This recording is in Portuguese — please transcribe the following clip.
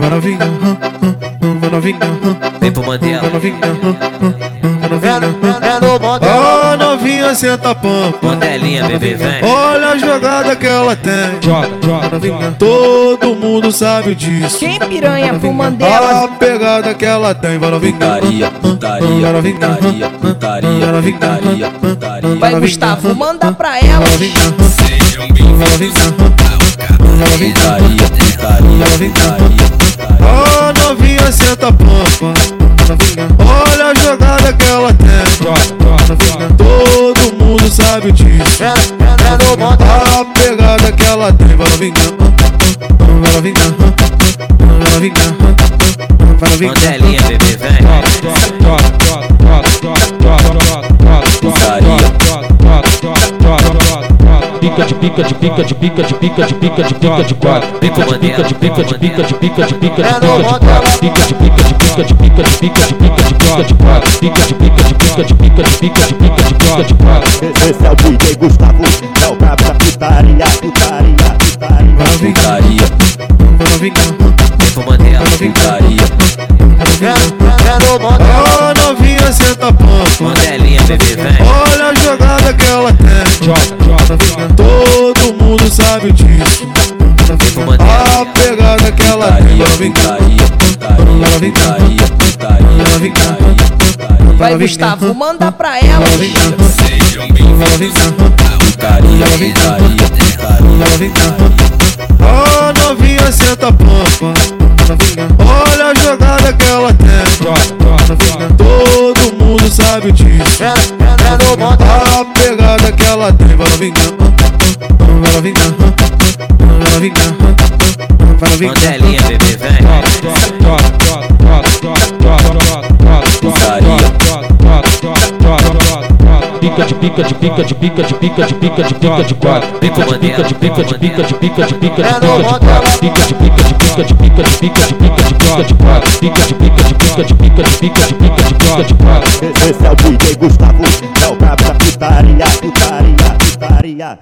vai novinha, vai novinha, Vem pro Mandela. vai novinha, vai novinha. É no Ó novinha senta a pampa. Mandelinha, bebê, vem. Olha a jogada que ela tem. Joga, joga, Novinha, todo mundo sabe disso. Quem piranha pro A Mandela? pegada que ela tem, vai novinha. Putaria, putaria, putaria, putaria, putaria, putaria. Vai, Gustavo, manda pra ela. Vai novinha. Putaria, putaria, putaria, senta. Novinha, olha a jogada que ela tem. Todo mundo sabe disso. é, é bonde, A pegada que ela tem, vai novinha. Vai novinha, vai novinha, vai novinha. Mandelinha, bebê, vem. Pica de pica de pica de pica de pica de pica de pica de quatro. Pica de pica de pica de pica de pica de pica de pica de quatro. Pica de pica de pica de pica de pica de pica de pica de quatro. Pica de pica de pica de pica de pica de pica de pica de quatro. Esse é o DJ Gustavo, é o brabo da putaria, putaria, putaria. Vai novinha, Putaria, vai novinha, Vem pro Mandela. putaria, é no bonde, Ó novinha senta a pampa. Mandelinha, bebê, vem. Sabe disso. Vem. A pegada que ela tem, vai novinha. putaria, putaria, putaria, putaria, Novinha. putaria. Vai, Gustavo, manda pra ela. Vai novinha, Putaria, putaria, putaria, putaria. Ó novinha senta a pampa. Olha a jogada que ela tem. Todo mundo sabe disso. é, é no bonde, A pegada que ela tem, vai novinha. Vai novinha, vai novinha, vai novinha. Mandelinha, bebê, vem. Pica de pica de pica de pica de pica de pica de pica de quatro. Pica de pica de pica de pica de pica de pica de pica de quatro. Pica de pica de pica de pica de pica de pica de pica de quatro. Pica de pica de pica de pica de pica de pica de pica de quatro. Esse é o DJ Gustavo, é o brabo da putaria, putaria, putaria.